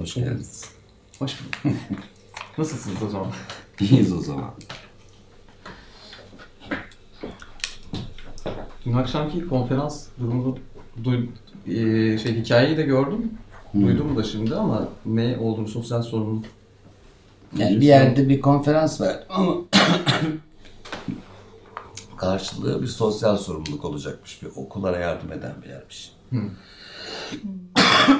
Hoş geldiniz. Hoş bulduk. Nasılsınız o zaman? İyiyiz o zaman. Dün akşamki konferans durumunu duy, e, şey hikayeyi de gördüm. Duydum da şimdi ama ne olduğunu sosyal sorunun Yani bir yerde bir konferans verdim ama karşılığı bir sosyal sorumluluk olacakmış. Bir okullara yardım eden bir yermiş.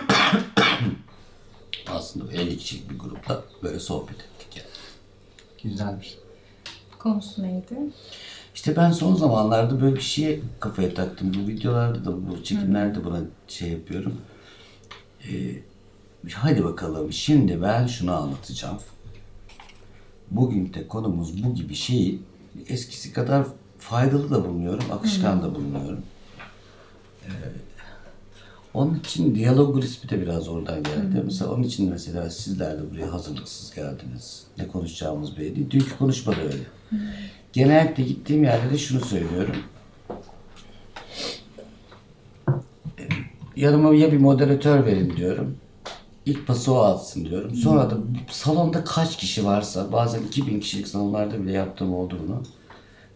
Aslında 50 kişilik bir grupla böyle sohbet ettik yani. güzelmiş. Konusu neydi? İşte ben son zamanlarda böyle bir şeye kafaya taktım. Bu videolarda da bu çekimlerde buna şey yapıyorum. Ee, hadi bakalım şimdi ben şunu anlatacağım. Bugün de konumuz bu gibi şeyi eskisi kadar faydalı da bulmuyorum, akışkan da bulmuyorum. Ee, onun için diyalog ismi de biraz oradan geldi. Mesela onun için mesela sizler de buraya hazırlıksız geldiniz. Ne konuşacağımız belli. Dünkü konuşma da öyle. Genellikle gittiğim yerde de şunu söylüyorum. Yanıma ya bir moderatör verin diyorum. İlk pası o atsın diyorum. Sonra da salonda kaç kişi varsa bazen 2000 kişilik salonlarda bile yaptığım oldu bunu.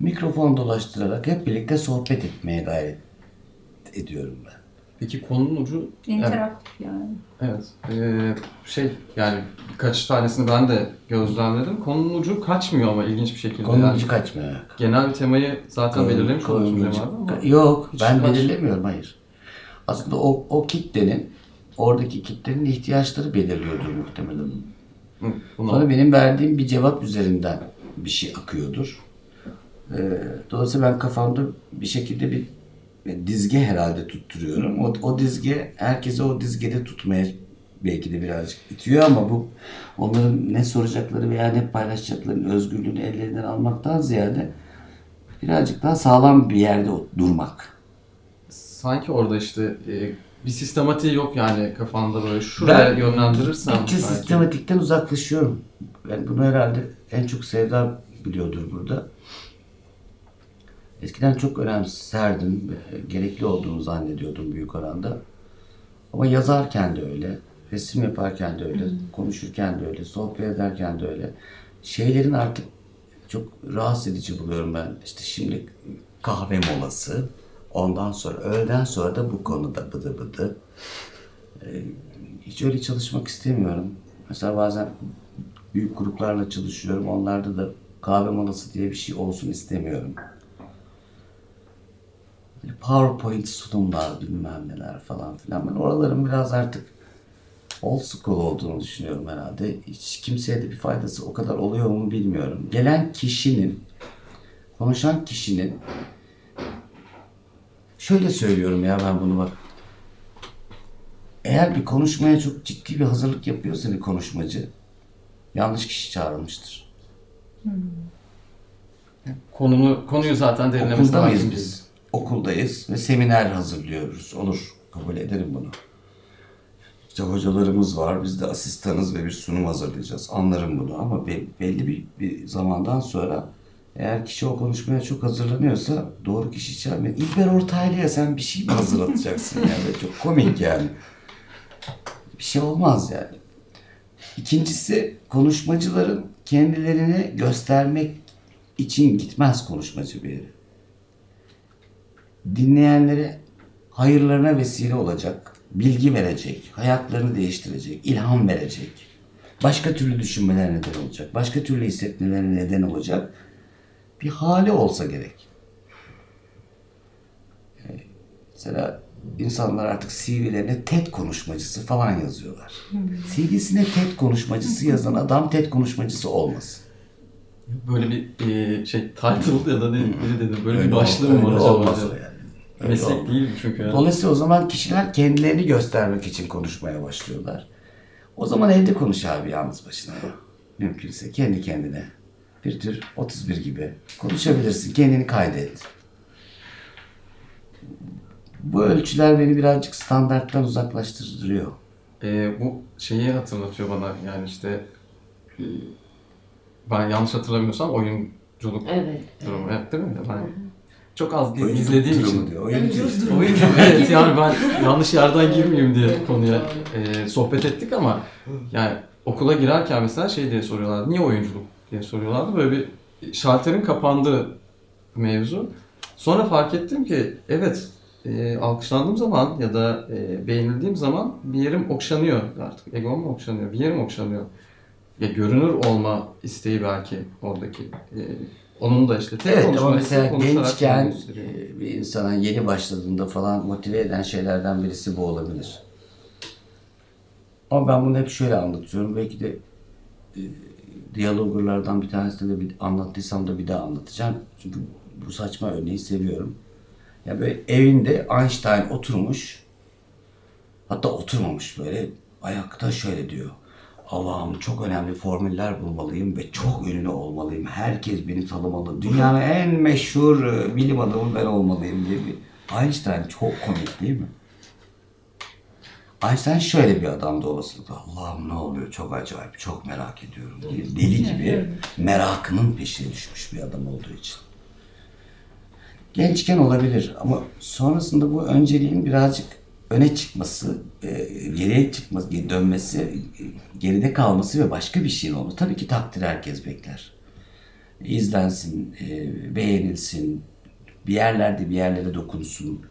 Mikrofon dolaştırarak hep birlikte sohbet etmeye gayret ediyorum. Peki konunun ucu yani, İnteraktif yani. evet e, şey yani birkaç tanesini ben de gözlemledim. Konunun ucu kaçmıyor ama ilginç bir şekilde. Konunun yani. ucu kaçmıyor. Genel bir temayı zaten belirlemiş Konunun ucu- Cemal ama. Yok hiç ben kaç- belirlemiyorum hayır. Aslında o, o kitlenin oradaki kitlenin ihtiyaçları belirliyordur muhtemelen. Hı, bunu- Sonra benim verdiğim bir cevap üzerinden bir şey akıyordur. Ee, dolayısıyla ben kafamda bir şekilde bir dizge herhalde tutturuyorum. O, o dizge herkese o dizgede tutmaya belki de birazcık itiyor ama bu onların ne soracakları veya ne paylaşacaklarının özgürlüğünü ellerinden almaktan ziyade birazcık daha sağlam bir yerde durmak. Sanki orada işte e, bir sistematiği yok yani kafanda böyle şuraya Ben yönlendirirsen. Belki. sistematikten uzaklaşıyorum. Yani bunu herhalde en çok Sevda biliyordur burada. Eskiden çok önemserdim. ve Gerekli olduğunu zannediyordum büyük oranda. Ama yazarken de öyle, resim yaparken de öyle, konuşurken de öyle, sohbet ederken de öyle. Şeylerin artık çok rahatsız edici buluyorum ben. İşte şimdi kahve molası, ondan sonra öğleden sonra da bu konuda bıdı bıdı. Hiç öyle çalışmak istemiyorum. Mesela bazen büyük gruplarla çalışıyorum. Onlarda da kahve molası diye bir şey olsun istemiyorum. PowerPoint sunumlar bilmem neler falan filan. Ben oraların biraz artık old school olduğunu düşünüyorum herhalde. Hiç kimseye de bir faydası o kadar oluyor mu bilmiyorum. Gelen kişinin, konuşan kişinin şöyle söylüyorum ya ben bunu bak. Eğer bir konuşmaya çok ciddi bir hazırlık yapıyorsa bir konuşmacı yanlış kişi çağrılmıştır. Konunu, konuyu zaten derinlemesine biz? Okuldayız ve seminer hazırlıyoruz. Olur, kabul ederim bunu. İşte hocalarımız var, biz de asistanız ve bir sunum hazırlayacağız. Anlarım bunu ama be- belli bir, bir zamandan sonra eğer kişi o konuşmaya çok hazırlanıyorsa doğru kişi çağırmıyor. İlber Ortaylı'ya sen bir şey mi hazırlatacaksın yani? Çok komik yani. Bir şey olmaz yani. İkincisi konuşmacıların kendilerini göstermek için gitmez konuşmacı bir yere. Dinleyenlere hayırlarına vesile olacak, bilgi verecek, hayatlarını değiştirecek, ilham verecek, başka türlü düşünmelerine neden olacak, başka türlü hissetmelerine neden olacak bir hali olsa gerek. Mesela insanlar artık CV'lerine TED konuşmacısı falan yazıyorlar. CV'sine TED konuşmacısı yazan adam TED konuşmacısı olmasın. Böyle bir e, şey title ya da ne biri dedi böyle bir Öyle başlığı ol- mı var acaba? olmaz diye. o yani. Öyle Meslek değil çünkü yani. Dolayısıyla o zaman kişiler kendilerini göstermek için konuşmaya başlıyorlar. O zaman evde konuş abi yalnız başına. Mümkünse kendi kendine. Bir tür 31 gibi konuşabilirsin. Kendini kaydet. Bu ölçüler beni birazcık standarttan uzaklaştırıyor. E, bu şeyi hatırlatıyor bana yani işte e, ben yanlış hatırlamıyorsam oyunculuk Evet. durumu hep değil mi? Ben çok az dizi izlediğim durumu için. diyor. Oyuncu işte. Oyuncu evet yani ben yanlış yerden girmeyeyim diye konuya e, sohbet ettik ama yani okula girerken mesela şey diye soruyorlardı. Niye oyunculuk diye soruyorlardı. Böyle bir şalterin kapandığı mevzu. Sonra fark ettim ki evet e, alkışlandığım zaman ya da e, beğenildiğim zaman bir yerim okşanıyor artık. Egom mu okşanıyor? Bir yerim okşanıyor. Ya görünür olma isteği belki oradaki. E, onun da işte tek Evet ama mesela gençken e, bir insana yeni başladığında falan motive eden şeylerden birisi bu olabilir. Ama ben bunu hep şöyle anlatıyorum. Belki de e, diyaloglardan bir tanesinde de bir anlattıysam da bir daha anlatacağım. Çünkü bu saçma örneği seviyorum. Ya böyle evinde Einstein oturmuş. Hatta oturmamış böyle. Ayakta şöyle diyor. Allah'ım çok önemli formüller bulmalıyım ve çok ünlü olmalıyım. Herkes beni tanımalı. Dünyanın en meşhur e, bilim adamı ben olmalıyım diye bir. Einstein çok komik değil mi? Einstein şöyle bir adamdı olasılıkla. Allah'ım ne oluyor çok acayip, çok merak ediyorum diye. Deli gibi merakının peşine düşmüş bir adam olduğu için. Gençken olabilir ama sonrasında bu önceliğin birazcık öne çıkması, e, geriye çıkması, dönmesi, e, geride kalması ve başka bir şeyin olması. Tabii ki takdir herkes bekler. İzlensin, e, beğenilsin, bir yerlerde bir yerlere dokunsun.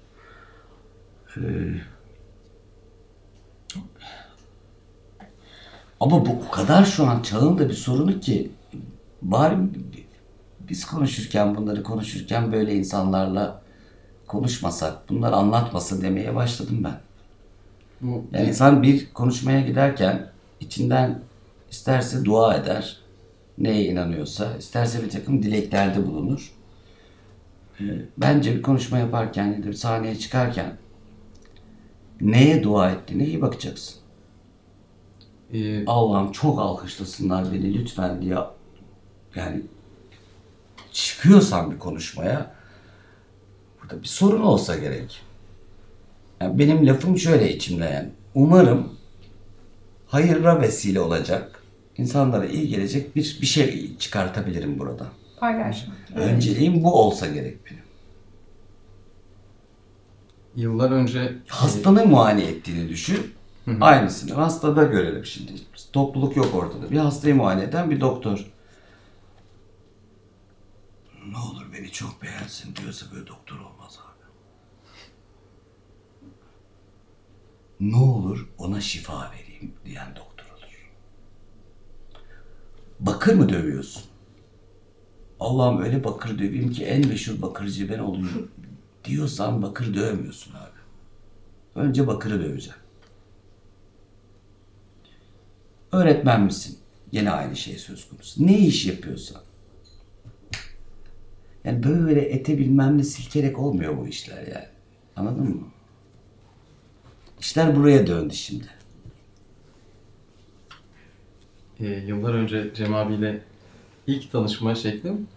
Ama bu kadar şu an çağın da bir sorunu ki bari biz konuşurken bunları konuşurken böyle insanlarla konuşmasak, bunları anlatmasın demeye başladım ben. Bu Yani insan bir konuşmaya giderken içinden isterse dua eder, neye inanıyorsa, isterse bir takım dileklerde bulunur. Ee, Bence bir konuşma yaparken ya da bir sahneye çıkarken neye dua ettiğine iyi bakacaksın. e, Allah'ım çok alkışlasınlar beni lütfen diye yani çıkıyorsan bir konuşmaya bir sorun olsa gerek. Yani benim lafım şöyle içimde yani. Umarım hayırla vesile olacak, insanlara iyi gelecek bir, bir şey çıkartabilirim burada. Paylaşmak. Önceliğim bu olsa gerek benim. yıllar önce Hastanı muayene ettiğini düşün. Aynısını hastada görelim şimdi. Topluluk yok ortada. Bir hastayı muayene eden bir doktor. Ne olur beni çok beğensin diyorsa böyle doktor olmaz abi. Ne olur ona şifa vereyim diyen doktor olur. Bakır mı dövüyorsun? Allah'ım öyle bakır döveyim ki en meşhur bakırcı ben olayım diyorsan bakır dövmüyorsun abi. Önce bakırı döveceksin. Öğretmen misin? Yine aynı şey söz konusu. Ne iş yapıyorsan. Yani böyle ete bilmem ne silkerek olmuyor bu işler yani. Anladın mı? İşler buraya döndü şimdi. e, yıllar önce Cem abiyle ilk tanışma şeklim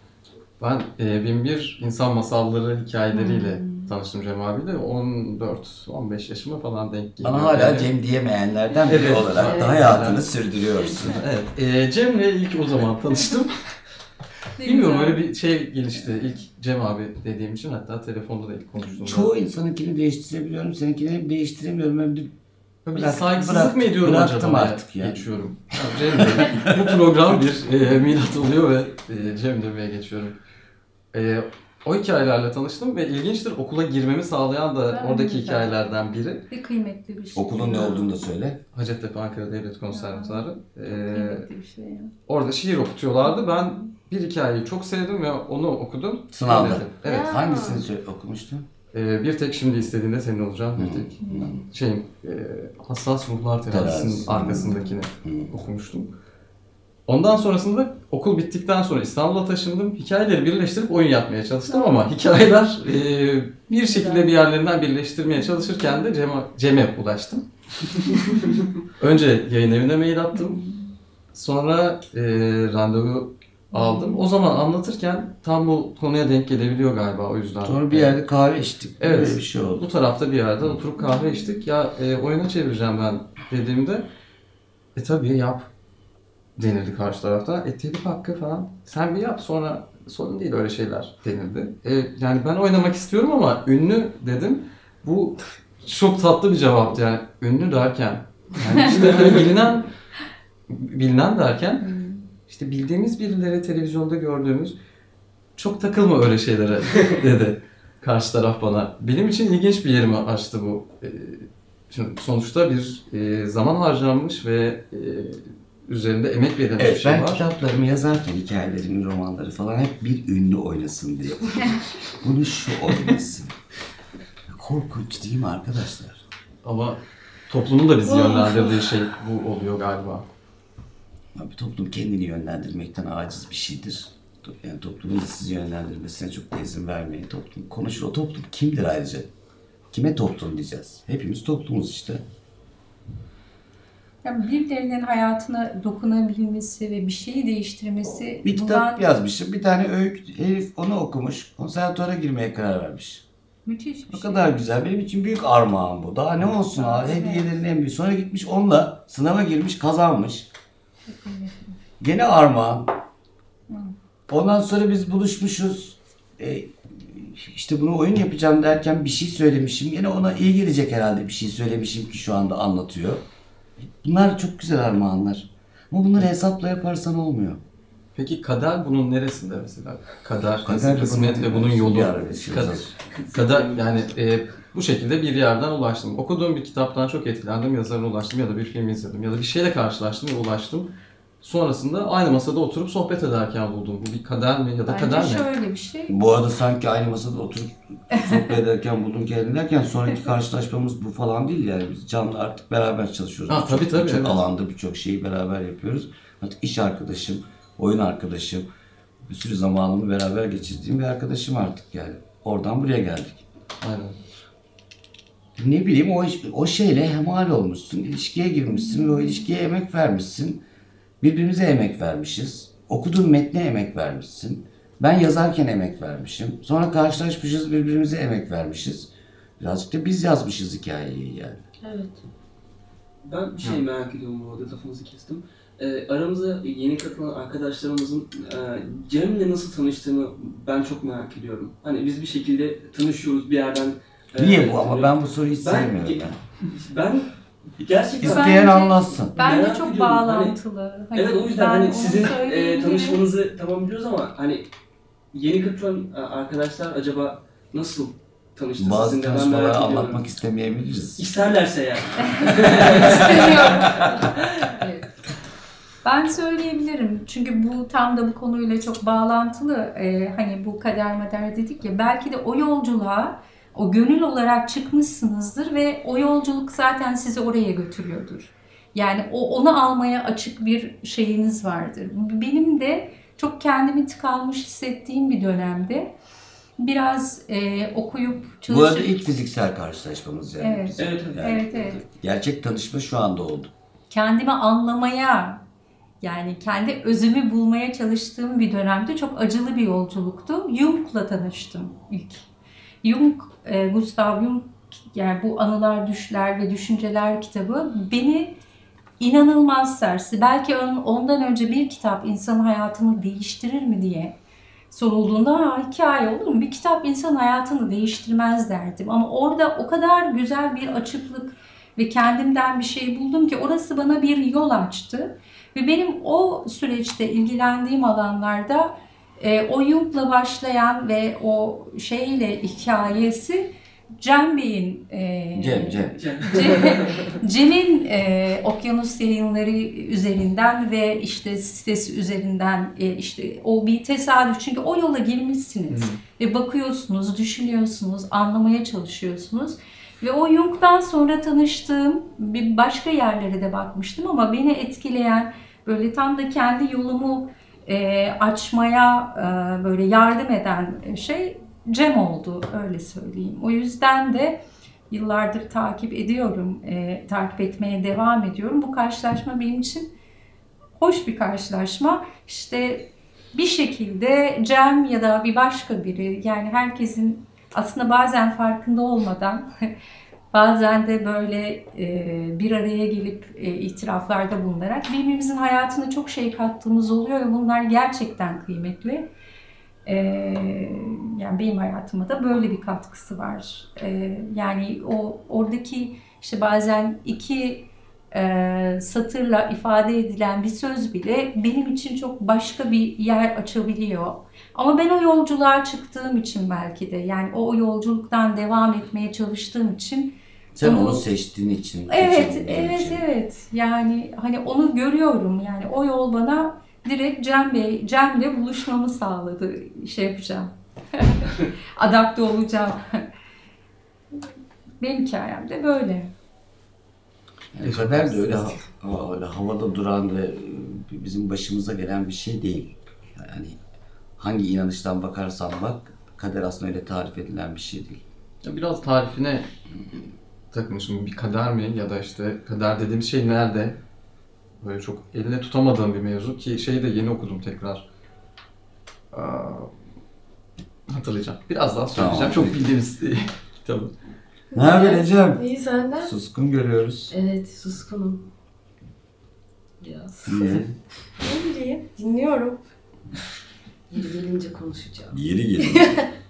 ben e, Binbir insan masalları hikayeleriyle tanıştım Cem abiyle. 14-15 yaşıma falan denk geliyor. Bana hala Yani- Cem diyemeyenlerden biri Evet. olarak Evet. da hayatını sürdürüyorsun. Evet. E, Cem'le ilk o zaman tanıştım. Bilmiyorum öyle bir şey gelişti. İlk Cem abi dediğim için hatta telefonda da ilk konuştuğumda. Çoğu insanınkini değiştirebiliyorum, seninkini değiştiremiyorum. Ben bir bir Bırak- saygısızlık bırak- mı ediyorum bıraktım acaba? artık ya. Geçiyorum. Cem Bey, bu program bir e, milat oluyor ve e, Cem demeye geçiyorum. E, o hikayelerle tanıştım ve ilginçtir okula girmemi sağlayan da Ben oradaki de. hikayelerden biri. Bir kıymetli bir şey. okulun ne olduğunu da söyle. Hacettepe Ankara Devlet Konservatuarı. E, Kıymetli bir şey ya. orada şiir okutuyorlardı. Ben bir hikayeyi çok sevdim ve onu okudum. Sınavda. Söyledim. Evet. Ya. Hangisini sö- okumuştun? E, bir tek şimdi istediğinde senin olacağım bir tek. Şeyin e, Hassas Ruhlar Terazisi'nin Terazisi. arkasındakini okumuştum. Ondan sonrasında okul bittikten sonra İstanbul'a taşındım. Hikayeleri birleştirip oyun yapmaya çalıştım ama hikayeler e, bir şekilde bir yerlerinden birleştirmeye çalışırken de Cem'e, Cem'e ulaştım. Önce yayın evine mail attım. Sonra e, randevu aldım. O zaman anlatırken tam bu konuya denk gelebiliyor galiba o yüzden. Sonra bir yerde kahve içtik. Evet. Böyle bir şey oldu. Bu tarafta bir yerde oturup kahve içtik. Ya e, oyuna çevireceğim ben dediğimde e tabii yap denildi karşı tarafta. E telif hakkı falan. Sen bir yap sonra sorun değil öyle şeyler denildi. E, yani ben oynamak istiyorum ama ünlü dedim. Bu çok tatlı bir cevaptı yani ünlü derken. Yani işte hani bilinen bilinen derken işte bildiğimiz birileri televizyonda gördüğümüz çok takılma öyle şeylere dedi karşı taraf bana. Benim için ilginç bir yerimi açtı bu. E, Şimdi sonuçta bir e, zaman harcanmış ve e, üzerinde emek verilen bir Evet, şey ben var. kitaplarımı yazarken hikayelerimi, romanları falan hep bir ünlü oynasın diye. Bunu şu oynasın. Korkunç değil mi arkadaşlar? Ama toplumun da bizi yönlendirdiği şey bu oluyor galiba. Abi toplum kendini yönlendirmekten aciz bir şeydir. Yani toplumun sizi yönlendirmesine çok da izin vermeyin. Toplum konuşur. O toplum kimdir ayrıca? Kime toplum diyeceğiz? Hepimiz toplumuz işte. Yani birilerinin hayatına dokunabilmesi ve bir şeyi değiştirmesi Bir kitap bundan yazmışım. Bir tane öykü herif onu okumuş. Konservatuara girmeye karar vermiş. müthiş bir O şey. kadar güzel. Benim için büyük armağan bu. Daha ne olsun abi? Evet. Hediyelerin en büyük. Sonra gitmiş onunla sınava girmiş kazanmış. Gene armağan. Ondan sonra biz buluşmuşuz. E, işte bunu oyun yapacağım derken bir şey söylemişim. Yine ona iyi gelecek herhalde bir şey söylemişim ki şu anda anlatıyor. Bunlar çok güzel armağanlar. Ama bunları hesapla yaparsan olmuyor. Peki kader bunun neresinde mesela? Kader, Kader de kısmet bunun- ve bunun yolu. Kader, kader yani e, bu şekilde bir yerden ulaştım. Okuduğum bir kitaptan çok etkilendim, yazarına ulaştım ya da bir film izledim ya da bir şeyle karşılaştım ve ulaştım. Sonrasında aynı masada oturup sohbet ederken buldum. Bu bir kader mi ya da kader Bence mi? şöyle bir şey. Bu arada sanki aynı masada oturup sohbet ederken buldum kendini derken sonraki karşılaşmamız bu falan değil yani biz canlı artık beraber çalışıyoruz. Ha, tabii, tabii, Birçok evet. alanda birçok şeyi beraber yapıyoruz. Artık iş arkadaşım, oyun arkadaşım, bir sürü zamanımı beraber geçirdiğim bir arkadaşım artık yani. Oradan buraya geldik. Aynen. Ne bileyim o, o şeyle hemal olmuşsun, ilişkiye girmişsin ve o ilişkiye emek vermişsin. Birbirimize emek vermişiz. Okuduğun metne emek vermişsin. Ben yazarken emek vermişim. Sonra karşılaşmışız, birbirimize emek vermişiz. Birazcık da biz yazmışız hikayeyi yani. Evet. Ben bir şey merak ediyorum bu arada lafınızı kestim. Ee, aramıza yeni katılan arkadaşlarımızın e, Cem'le nasıl tanıştığını ben çok merak ediyorum. Hani biz bir şekilde tanışıyoruz bir yerden. Niye bu ama ben bu soruyu hiç Ben- sevmiyorum. Ben. Ben gerçekten... Ben- İsteyen anlatsın. Bence çok ediyorum. Hani- bağlantılı. Hani Evet o yüzden ben hani sizin e, tanışmanızı tamam biliyoruz ama hani yeni katılan e, arkadaşlar acaba nasıl tanıştı Bazı sizinle ben merak tanışmaları ediyorum. anlatmak istemeyebiliriz. İsterlerse yani. İstemiyorum. Evet. Ben söyleyebilirim. Çünkü bu tam da bu konuyla çok bağlantılı. Ee, hani bu kader mader dedik ya. Belki de o yolculuğa o gönül olarak çıkmışsınızdır ve o yolculuk zaten sizi oraya götürüyordur. Yani o onu almaya açık bir şeyiniz vardır. Benim de çok kendimi tıkanmış hissettiğim bir dönemde biraz e, okuyup Bu arada çalışıp ilk fiziksel karşılaşmamız yani. Evet. bizim. Evet, evet. Yani Evet, evet. Gerçek tanışma şu anda oldu. kendimi anlamaya yani kendi özümü bulmaya çalıştığım bir dönemde çok acılı bir yolculuktu. Jung'la tanıştım ilk. Jung, e, Gustav Jung yani bu Anılar, Düşler ve Düşünceler kitabı beni inanılmaz sersi. Belki on- ondan önce bir kitap insanın hayatını değiştirir mi diye sorulduğunda ha, hikaye olur mu? Bir kitap insanın hayatını değiştirmez derdim. Ama orada o kadar güzel bir açıklık ve kendimden bir şey buldum ki orası bana bir yol açtı. Ve benim o süreçte ilgilendiğim alanlarda e, o Jung'la başlayan ve o şeyle hikayesi Cem Bey'in e, Cem, Cem. Cem. Cem- Cem'in e, okyanus yayınları üzerinden ve işte sitesi üzerinden e, işte o bir tesadüf çünkü o yola girmişsiniz ve bakıyorsunuz, düşünüyorsunuz, anlamaya çalışıyorsunuz ve o Jung'dan sonra tanıştığım bir başka yerlere de bakmıştım ama beni etkileyen böyle tam da kendi yolumu e, açmaya e, böyle yardım eden şey Cem oldu öyle söyleyeyim. O yüzden de yıllardır takip ediyorum, e, takip etmeye devam ediyorum. Bu karşılaşma benim için hoş bir karşılaşma. İşte bir şekilde Cem ya da bir başka biri yani herkesin aslında bazen farkında olmadan bazen de böyle e, bir araya gelip e, itiraflarda bulunarak birbirimizin hayatına çok şey kattığımız oluyor ve bunlar gerçekten kıymetli. E, yani benim hayatıma da böyle bir katkısı var. E, yani o oradaki işte bazen iki e, satırla ifade edilen bir söz bile benim için çok başka bir yer açabiliyor. Ama ben o yolculuğa çıktığım için belki de yani o yolculuktan devam etmeye çalıştığım için Sen Onu- onu seçtiğin için. Evet, evet, için. evet. Yani hani onu görüyorum. Yani o yol bana direkt Cem Bey, Cem'le buluşmamı sağladı. Şey yapacağım. Adapte olacağım. Benim hikayem de böyle. Yani kader de öyle, ha- öyle havada duran ve e, bizim başımıza gelen bir şey değil. Yani hangi inanıştan bakarsan bak kader aslında öyle tarif edilen bir şey değil. Ya biraz tarifine takmışım. Bir kader mi ya da işte kader dediğimiz şey nerede? Böyle çok eline tutamadığım bir mevzu ki şeyi de yeni okudum tekrar. Aa, hatırlayacağım. Biraz daha söyleyeceğim. Tamam. Çok bildiğimiz kitabı. Ne haber Ecem? İyi senden? Suskun görüyoruz. Evet, suskunum. Biraz. Niye? Ne bileyim, dinliyorum. Yeri gelince konuşacağım. Yeri geliyor.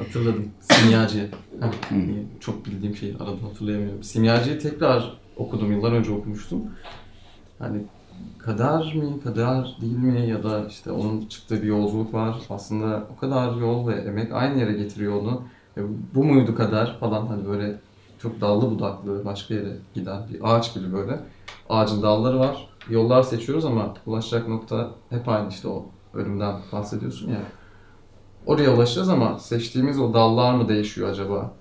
Hatırladım. Simyacı. Heh, Hı. çok bildiğim şeyi aradım hatırlayamıyorum. Simyacı'yı tekrar okudum. Yıllar önce okumuştum. Hani kader mi, kader değil mi ya da işte onun çıktığı bir yolculuk var. Aslında o kadar yol ve emek aynı yere getiriyor onu. Ve bu muydu kader falan hani böyle çok dallı budaklı başka yere giden bir ağaç gibi böyle. Ağacın dalları var. Yollar seçiyoruz ama ulaşacak nokta hep aynı işte o ölümden bahsediyorsun ya. Oraya ulaşacağız ama seçtiğimiz o dallar mı değişiyor acaba?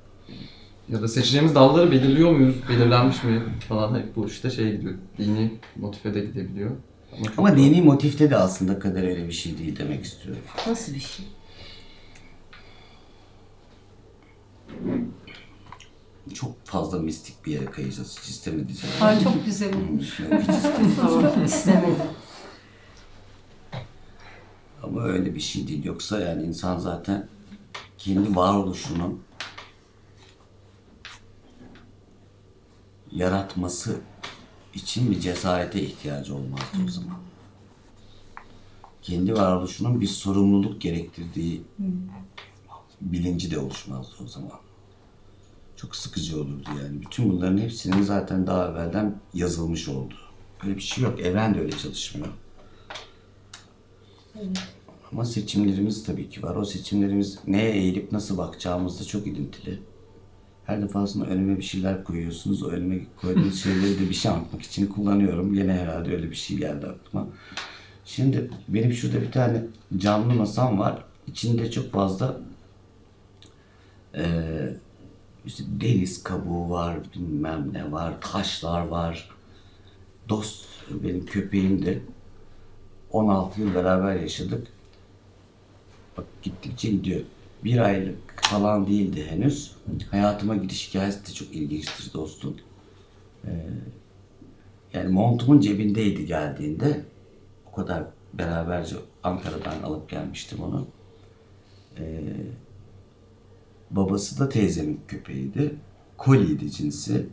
Ya da seçeceğimiz dalları belirliyor muyuz? Belirlenmiş mi? Falan hep bu işte şey gidiyor. Dini motife de gidebiliyor. çok- Ama dini motifte de aslında kader öyle bir şey değil demek istiyorum. Nasıl bir şey? Çok fazla mistik bir yere kayacağız. Hiç istemediğim. Ay çok güzel olmuş. Hiç istemedim. Ama öyle bir şey değil. Yoksa yani insan zaten kendi varoluşunun yaratması için bir cesarete ihtiyacı olmazdı o zaman. Kendi varoluşunun bir sorumluluk gerektirdiği bilinci de oluşmazdı o zaman. Çok sıkıcı olurdu yani. Bütün bunların hepsinin zaten daha evvelden yazılmış oldu. Öyle bir şey yok. Evren de öyle çalışmıyor. Ama seçimlerimiz tabii ki var. O seçimlerimiz neye eğilip nasıl bakacağımızla çok ilintili. Her defasında önüme bir şeyler koyuyorsunuz. O önüme koyduğunuz şeyleri de bir şey anlatmak için kullanıyorum. Yine herhalde öyle bir şey geldi aklıma. Şimdi benim şurada bir tane camlı masam var. İçinde çok fazla eee, işte deniz kabuğu var, bilmem ne var, taşlar var. Dost benim köpeğimdi. 16 yıl beraber yaşadık. Bak gittikçe gidiyor. Bir aylık falan değildi henüz. Hayatıma giriş hikayesi de çok ilginçtir dostum. Ee, yani montumun cebindeydi geldiğinde. O kadar beraberce Ankara'dan alıp gelmiştim onu. Ee, babası da teyzemin köpeğiydi. Koliydi cinsi.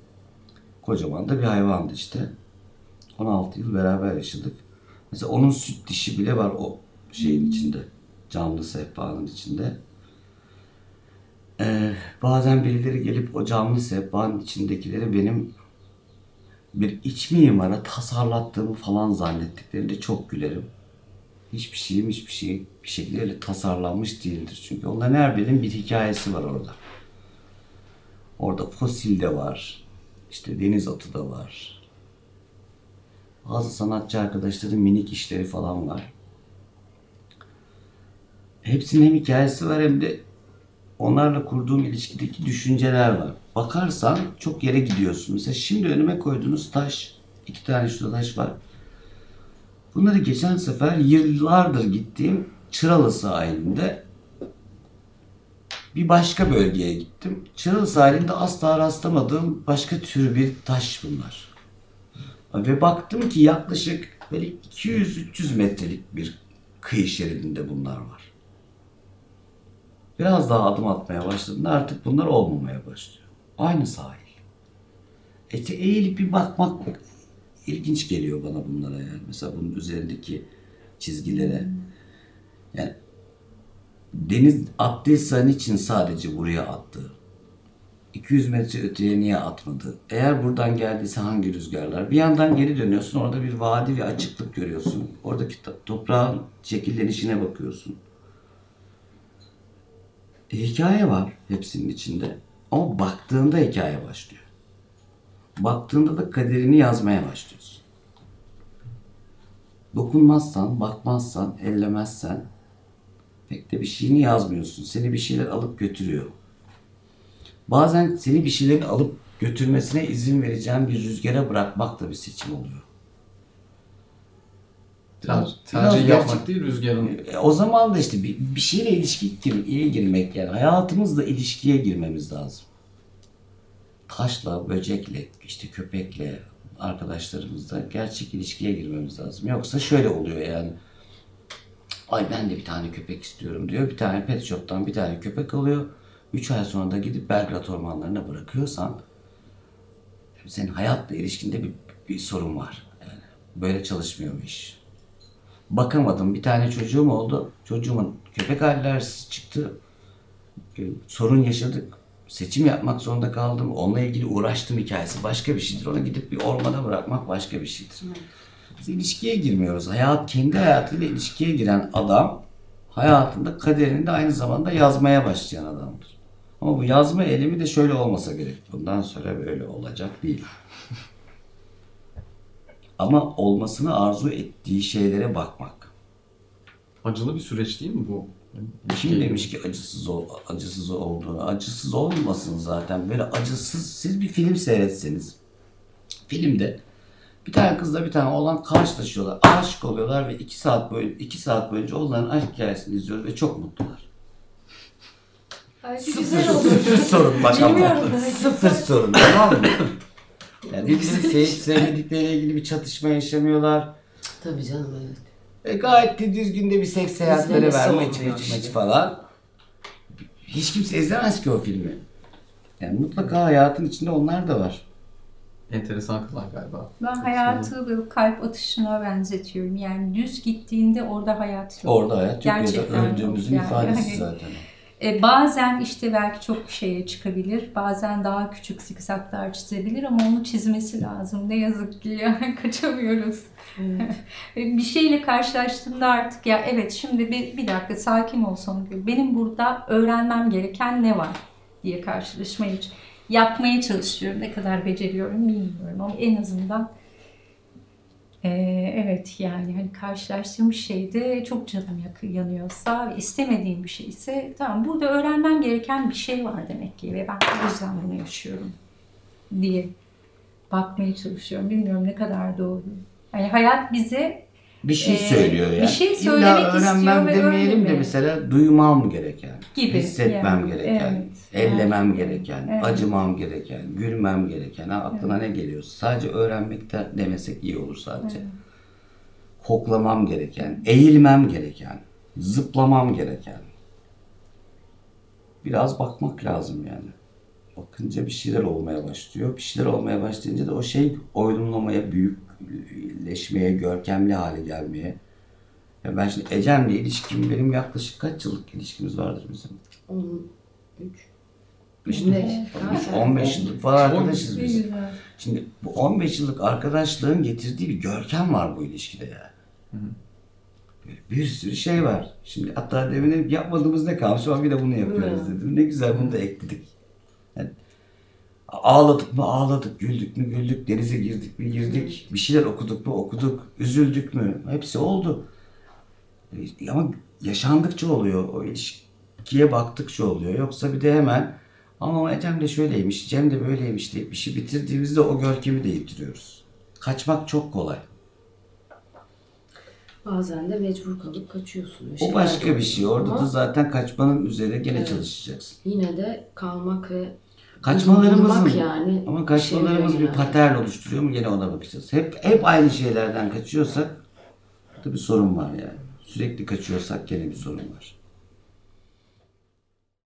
Kocaman da bir hayvandı işte. 16 yıl beraber yaşadık. Mesela onun süt dişi bile var o şeyin içinde. Camlı sehpanın içinde. Ee, bazen birileri gelip o camlı sehpanın içindekileri benim bir iç mimara tasarlattığımı falan zannettiklerinde çok gülerim. Hiçbir şeyim hiçbir şey bir şekilde öyle tasarlanmış değildir. Çünkü onların her birinin bir hikayesi var orada. Orada fosil de var. İşte deniz atı da var. Bazı sanatçı arkadaşların minik işleri falan var. Hepsinin hem hikayesi var hem de onlarla kurduğum ilişkideki düşünceler var. Bakarsan çok yere gidiyorsun. Mesela şimdi önüme koyduğunuz taş, iki tane şurada taş var. Bunları geçen sefer yıllardır gittiğim Çıralı sahilinde bir başka bölgeye gittim. Çıralı sahilinde asla rastlamadığım başka tür bir taş bunlar. Ve baktım ki yaklaşık böyle 200-300 metrelik bir kıyı şeridinde bunlar var. Biraz daha adım atmaya başladığında artık bunlar olmamaya başlıyor. Aynı sahil. İşte eğilip bir bakmak ilginç geliyor bana bunlara yani. Mesela bunun üzerindeki çizgilere. Yani Deniz attıysa niçin sadece buraya attı? 200 metre öteye niye atmadı? Eğer buradan geldiyse hangi rüzgarlar? Bir yandan geri dönüyorsun orada bir vadi ve açıklık görüyorsun. Oradaki to- toprağın şekillenişine bakıyorsun. E, hikaye var hepsinin içinde. Ama baktığında hikaye başlıyor. Baktığında da kaderini yazmaya başlıyorsun. Dokunmazsan, bakmazsan, ellemezsen pek de bir şeyini yazmıyorsun. Seni bir şeyler alıp götürüyor. Bazen seni bir şeylerin alıp götürmesine izin vereceğin bir rüzgara bırakmak da bir seçim oluyor. Biraz- yapmak gerçek- değil rüzgarın. E, o zaman da işte bir, bir şeyle ilişki gir- girmek yani hayatımızla ilişkiye girmemiz lazım. Taşla, böcekle, işte köpekle, arkadaşlarımızla gerçek ilişkiye girmemiz lazım. Yoksa şöyle oluyor yani. Ay ben de bir tane köpek istiyorum diyor. Bir tane pet shop'tan bir tane köpek alıyor. Üç ay sonra da gidip Belgrad ormanlarına bırakıyorsan senin hayatla ilişkinde bir, bir sorun var. Yani böyle çalışmıyor bu iş bakamadım. Bir tane çocuğum oldu. Çocuğumun köpek alerjisi çıktı. Ee, sorun yaşadık. Seçim yapmak zorunda kaldım. Onunla ilgili uğraştım hikayesi başka bir şeydir. Onu gidip bir ormana bırakmak başka bir şeydir. Biz ilişkiye girmiyoruz. Hayat kendi hayatıyla ilişkiye giren adam hayatında kaderini de aynı zamanda yazmaya başlayan adamdır. Ama bu yazma eylemi de şöyle olmasa gerek. Bundan sonra böyle olacak değil. Ama olmasını arzu ettiği şeylere bakmak. Acılı bir süreç değil mi bu? Kim demiş ki acısız ol, acısız olduğunu? Acısız olmasın zaten. Böyle acısız siz bir film seyretseniz. Filmde bir tane kızla bir tane oğlan karşılaşıyorlar. Aşık oluyorlar ve iki saat boyunca iki saat boyunca onların aşk hikayesini izliyoruz ve çok mutlular. Ay Sıfır, güzel oldu. sıfır sorun bak ama. Sıfır sorun tamam mı? Yani birbirini sevip sevmedikleriyle ilgili bir çatışma yaşamıyorlar. Tabii canım evet. E gayet de düzgün de bir seks seyahatleri var. mıç işte. mıç falan. Hiç kimse izlemez ki o filmi. Yani mutlaka hayatın içinde onlar da var. Enteresan kılan galiba. Ben hayatı böyle kalp atışına benzetiyorum. Yani düz gittiğinde orada hayat yok. Orada hayat yok ya da Gerçekten yok öldüğümüzün yani. ifadesi zaten. E, bazen işte belki çok şeye çıkabilir. Bazen daha küçük zikzaklar çizebilir ama onu çizmesi lazım. Ne yazık ki yani kaçamıyoruz. Evet. bir şeyle karşılaştığımda artık ya evet şimdi bir, bir dakika sakin ol Songül. Benim burada öğrenmem gereken ne var diye karşılaşmayı yapmaya çalışıyorum. Ne kadar beceriyorum bilmiyorum ama en azından evet yani hani karşılaştığım şeyde çok canım yanıyorsa ve istemediğim bir şeyse tamam burada öğrenmem gereken bir şey var demek ki ve ben o yüzden bunu yaşıyorum diye bakmaya çalışıyorum. Bilmiyorum ne kadar doğru. Yani hayat bize Bir şey Ee, söylüyor ya. bir şey İlla söylemek istiyor öğrenmem ve demeyelim öyle de mesela duymam gereken, Gibi, hissetmem yani, gereken, evet, ellemem evet, gereken, evet. acımam gereken, gülmem gereken, ha, aklına ne geliyorsa. Sadece öğrenmekte demesek iyi olur sadece. Koklamam gereken, eğilmem gereken, zıplamam gereken. Biraz bakmak lazım yani. Bakınca bir şeyler olmaya başlıyor. Bir şeyler olmaya başlayınca da o şey oynumlamaya, büyükleşmeye, görkemli hale gelmeye. Ya ben şimdi Ecem'le ilişkim benim yaklaşık kaç yıllık ilişkimiz vardır bizim? 13. İşte 15. 13, 15 yıllık falan arkadaşız biz. Şimdi bu 15 yıllık arkadaşlığın getirdiği bir görkem var bu ilişkide yani. Böyle bir sürü şey var. Şimdi hatta demin yapmadığımız ne kalmış ama bir de bunu yapıyoruz dedim. Ne güzel bunu da ekledik. Ağladık mı ağladık, güldük mü güldük, denize girdik mi girdik, bir şeyler okuduk mu okuduk, üzüldük mü hepsi oldu. E, Ama yaşandıkça oluyor, o ilişkiye baktıkça oluyor. Yoksa bir de hemen ama Ecem de şöyleymiş, Cem de böyleymiş deyip işi bitirdiğimizde o görkemi de yitiriyoruz. Kaçmak çok kolay. Bazen de mecbur kalıp kaçıyorsun. ve O başka bir şey. Orada Ama da zaten kaçmanın üzerine gene Evet. çalışacaksın. Yine de kalmak ve Kaçmalarımızın bulunmak yani ama kaçmalarımız şey bir yani. patern oluşturuyor mu gene ona bakacağız. Hep hep aynı şeylerden kaçıyorsak burada bir sorun var yani. Sürekli kaçıyorsak gene bir sorun var.